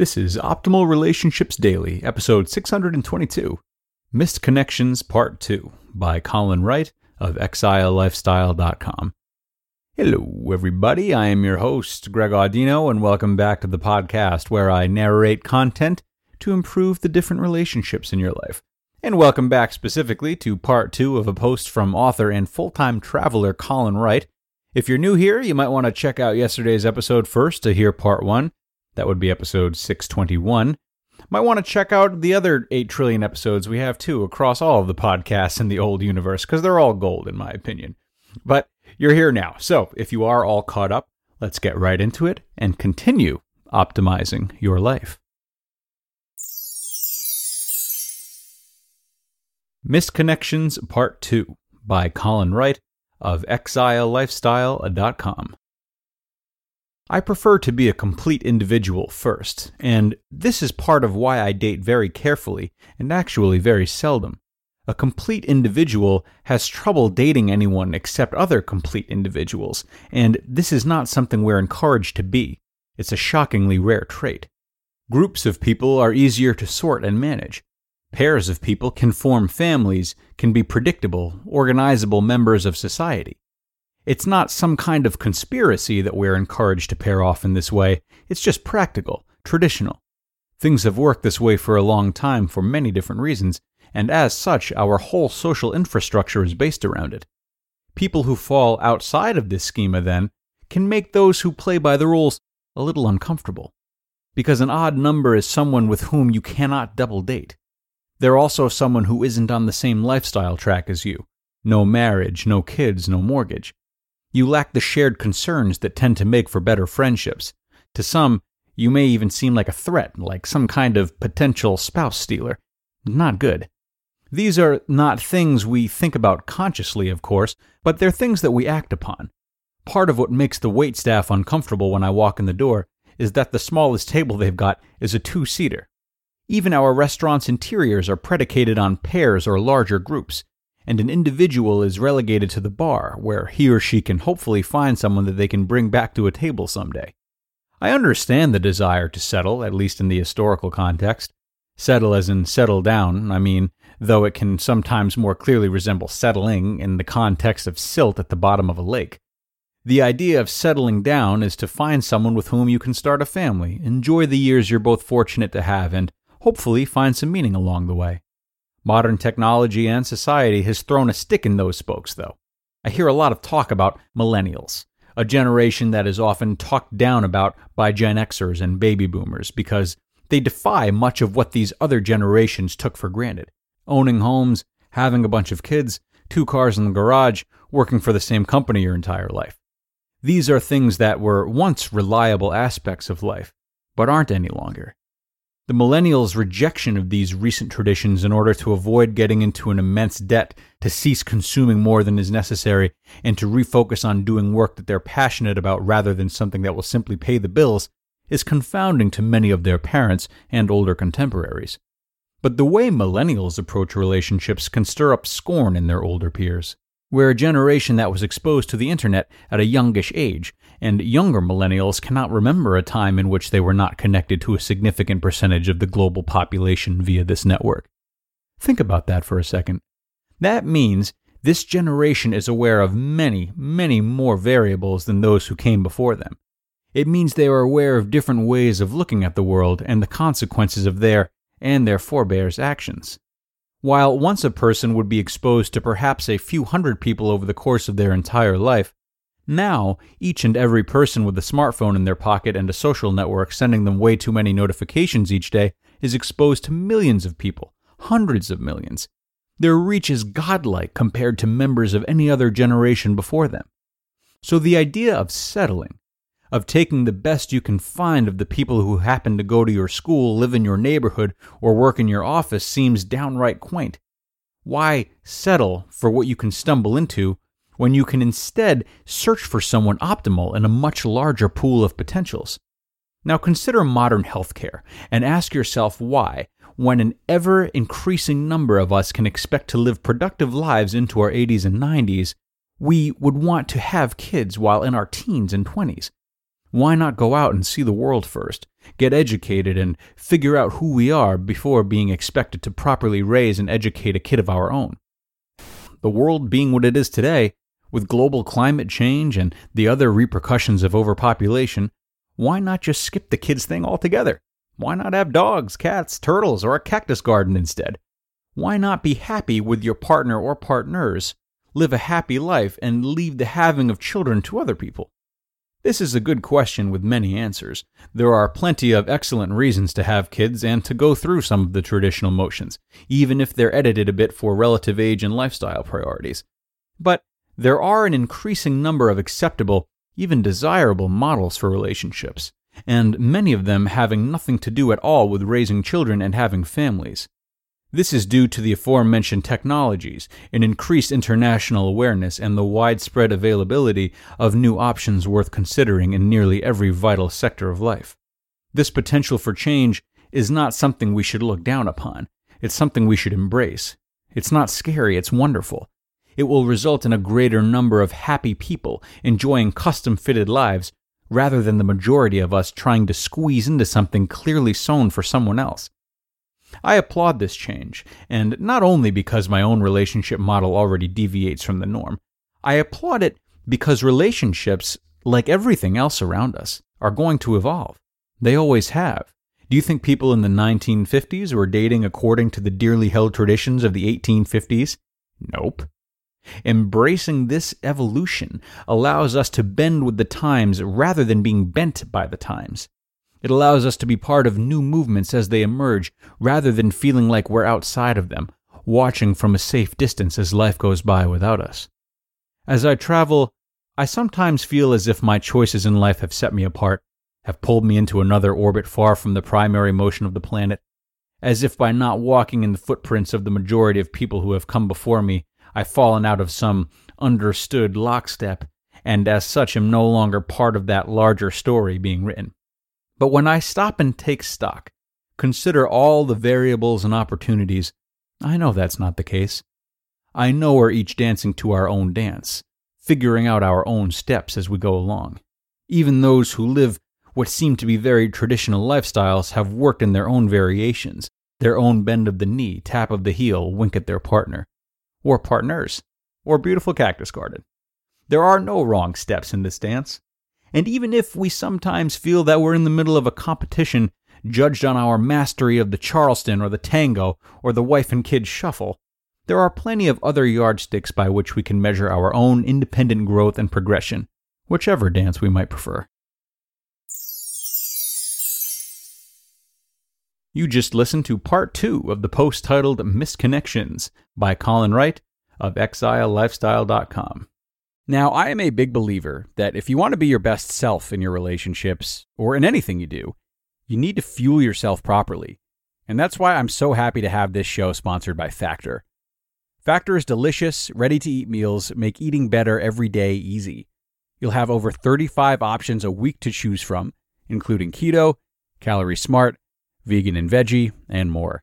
This is Optimal Relationships Daily, episode 622 Missed Connections Part 2 by Colin Wright of exilelifestyle.com. Hello, everybody. I am your host, Greg Audino, and welcome back to the podcast where I narrate content to improve the different relationships in your life. And welcome back specifically to part two of a post from author and full time traveler Colin Wright. If you're new here, you might want to check out yesterday's episode first to hear part one. That would be episode 621. Might want to check out the other 8 trillion episodes we have too across all of the podcasts in the old universe, because they're all gold, in my opinion. But you're here now. So if you are all caught up, let's get right into it and continue optimizing your life. Missed Connections Part 2 by Colin Wright of exilelifestyle.com. I prefer to be a complete individual first, and this is part of why I date very carefully and actually very seldom. A complete individual has trouble dating anyone except other complete individuals, and this is not something we're encouraged to be. It's a shockingly rare trait. Groups of people are easier to sort and manage. Pairs of people can form families, can be predictable, organizable members of society. It's not some kind of conspiracy that we're encouraged to pair off in this way, it's just practical, traditional. Things have worked this way for a long time for many different reasons, and as such, our whole social infrastructure is based around it. People who fall outside of this schema, then, can make those who play by the rules a little uncomfortable. Because an odd number is someone with whom you cannot double date. They're also someone who isn't on the same lifestyle track as you. No marriage, no kids, no mortgage. You lack the shared concerns that tend to make for better friendships. To some, you may even seem like a threat, like some kind of potential spouse stealer. Not good. These are not things we think about consciously, of course, but they're things that we act upon. Part of what makes the wait staff uncomfortable when I walk in the door is that the smallest table they've got is a two seater. Even our restaurant's interiors are predicated on pairs or larger groups and an individual is relegated to the bar, where he or she can hopefully find someone that they can bring back to a table someday. I understand the desire to settle, at least in the historical context. Settle as in settle down, I mean, though it can sometimes more clearly resemble settling in the context of silt at the bottom of a lake. The idea of settling down is to find someone with whom you can start a family, enjoy the years you're both fortunate to have, and hopefully find some meaning along the way. Modern technology and society has thrown a stick in those spokes, though. I hear a lot of talk about millennials, a generation that is often talked down about by Gen Xers and baby boomers because they defy much of what these other generations took for granted. Owning homes, having a bunch of kids, two cars in the garage, working for the same company your entire life. These are things that were once reliable aspects of life, but aren't any longer. The millennials' rejection of these recent traditions in order to avoid getting into an immense debt, to cease consuming more than is necessary, and to refocus on doing work that they're passionate about rather than something that will simply pay the bills, is confounding to many of their parents and older contemporaries. But the way millennials approach relationships can stir up scorn in their older peers. We're a generation that was exposed to the internet at a youngish age and younger millennials cannot remember a time in which they were not connected to a significant percentage of the global population via this network. Think about that for a second. That means this generation is aware of many, many more variables than those who came before them. It means they are aware of different ways of looking at the world and the consequences of their, and their forebears' actions. While once a person would be exposed to perhaps a few hundred people over the course of their entire life, now each and every person with a smartphone in their pocket and a social network sending them way too many notifications each day is exposed to millions of people, hundreds of millions. Their reach is godlike compared to members of any other generation before them. So the idea of settling, of taking the best you can find of the people who happen to go to your school, live in your neighborhood, or work in your office seems downright quaint. Why settle for what you can stumble into when you can instead search for someone optimal in a much larger pool of potentials? Now consider modern healthcare and ask yourself why, when an ever increasing number of us can expect to live productive lives into our 80s and 90s, we would want to have kids while in our teens and 20s. Why not go out and see the world first, get educated, and figure out who we are before being expected to properly raise and educate a kid of our own? The world being what it is today, with global climate change and the other repercussions of overpopulation, why not just skip the kids thing altogether? Why not have dogs, cats, turtles, or a cactus garden instead? Why not be happy with your partner or partners live a happy life, and leave the having of children to other people? This is a good question with many answers. There are plenty of excellent reasons to have kids and to go through some of the traditional motions, even if they're edited a bit for relative age and lifestyle priorities. But there are an increasing number of acceptable, even desirable models for relationships, and many of them having nothing to do at all with raising children and having families. This is due to the aforementioned technologies, an increased international awareness, and the widespread availability of new options worth considering in nearly every vital sector of life. This potential for change is not something we should look down upon. It's something we should embrace. It's not scary, it's wonderful. It will result in a greater number of happy people enjoying custom fitted lives rather than the majority of us trying to squeeze into something clearly sewn for someone else. I applaud this change, and not only because my own relationship model already deviates from the norm, I applaud it because relationships, like everything else around us, are going to evolve. They always have. Do you think people in the 1950s were dating according to the dearly held traditions of the 1850s? Nope. Embracing this evolution allows us to bend with the times rather than being bent by the times. It allows us to be part of new movements as they emerge, rather than feeling like we're outside of them, watching from a safe distance as life goes by without us. As I travel, I sometimes feel as if my choices in life have set me apart, have pulled me into another orbit far from the primary motion of the planet, as if by not walking in the footprints of the majority of people who have come before me, I've fallen out of some understood lockstep, and as such am no longer part of that larger story being written. But when I stop and take stock, consider all the variables and opportunities, I know that's not the case. I know we're each dancing to our own dance, figuring out our own steps as we go along. Even those who live what seem to be very traditional lifestyles have worked in their own variations, their own bend of the knee, tap of the heel, wink at their partner, or partners, or beautiful cactus garden. There are no wrong steps in this dance. And even if we sometimes feel that we're in the middle of a competition judged on our mastery of the Charleston or the tango or the wife and kid shuffle, there are plenty of other yardsticks by which we can measure our own independent growth and progression, whichever dance we might prefer. You just listened to part two of the post titled Misconnections by Colin Wright of ExileLifestyle.com. Now, I am a big believer that if you want to be your best self in your relationships or in anything you do, you need to fuel yourself properly. And that's why I'm so happy to have this show sponsored by Factor. Factor's delicious, ready to eat meals make eating better every day easy. You'll have over 35 options a week to choose from, including keto, calorie smart, vegan and veggie, and more.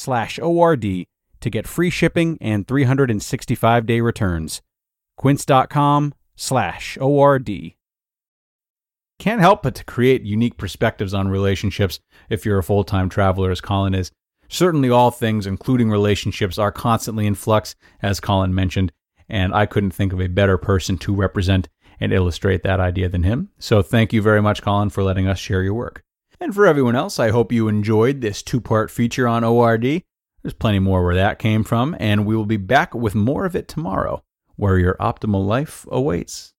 slash ORD to get free shipping and 365 day returns. Quince.com slash ORD. Can't help but to create unique perspectives on relationships if you're a full time traveler, as Colin is. Certainly, all things, including relationships, are constantly in flux, as Colin mentioned, and I couldn't think of a better person to represent and illustrate that idea than him. So, thank you very much, Colin, for letting us share your work. And for everyone else, I hope you enjoyed this two part feature on ORD. There's plenty more where that came from, and we will be back with more of it tomorrow, where your optimal life awaits.